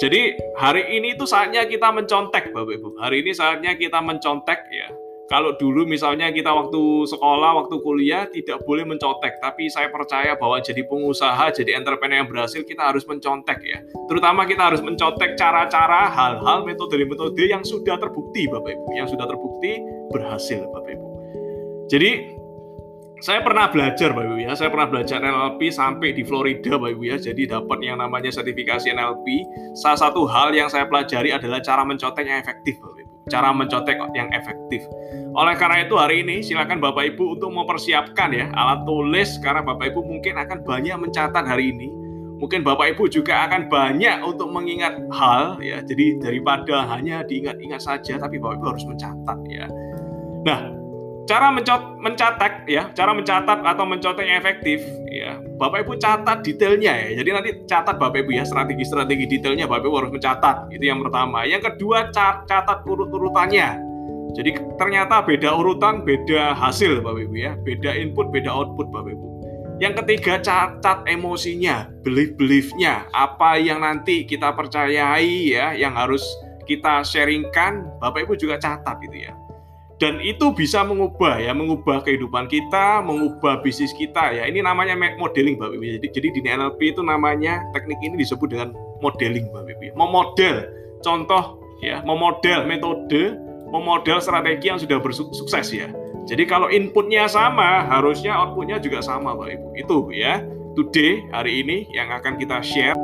Jadi hari ini itu saatnya kita mencontek Bapak Ibu. Hari ini saatnya kita mencontek ya. Kalau dulu misalnya kita waktu sekolah, waktu kuliah tidak boleh mencontek, tapi saya percaya bahwa jadi pengusaha, jadi entrepreneur yang berhasil kita harus mencontek ya. Terutama kita harus mencontek cara-cara, hal-hal, metode-metode yang sudah terbukti Bapak Ibu, yang sudah terbukti berhasil Bapak Ibu. Jadi saya pernah belajar Bapak Ibu ya, saya pernah belajar NLP sampai di Florida Bapak Ibu ya, jadi dapat yang namanya sertifikasi NLP. Salah satu hal yang saya pelajari adalah cara mencontek yang efektif Bapak Ibu, cara mencontek yang efektif. Oleh karena itu hari ini silakan Bapak Ibu untuk mempersiapkan ya alat tulis karena Bapak Ibu mungkin akan banyak mencatat hari ini. Mungkin Bapak Ibu juga akan banyak untuk mengingat hal ya. Jadi daripada hanya diingat-ingat saja tapi Bapak Ibu harus mencatat ya. Nah, cara mencot mencatat ya, cara mencatat atau mencontek yang efektif ya. Bapak Ibu catat detailnya ya. Jadi nanti catat Bapak Ibu ya strategi-strategi detailnya Bapak Ibu harus mencatat. Itu yang pertama. Yang kedua catat urut-urutannya. Jadi ternyata beda urutan, beda hasil Bapak Ibu ya. Beda input, beda output Bapak Ibu. Yang ketiga catat emosinya, belief-beliefnya, apa yang nanti kita percayai ya, yang harus kita sharingkan, Bapak Ibu juga catat gitu ya dan itu bisa mengubah ya mengubah kehidupan kita mengubah bisnis kita ya. Ini namanya modeling Bapak Ibu jadi, jadi di NLP itu namanya teknik ini disebut dengan modeling Bapak Ibu memodel. Contoh ya memodel metode memodel strategi yang sudah bersukses ya. Jadi kalau inputnya sama harusnya outputnya juga sama Bapak Ibu. Itu ya. Today hari ini yang akan kita share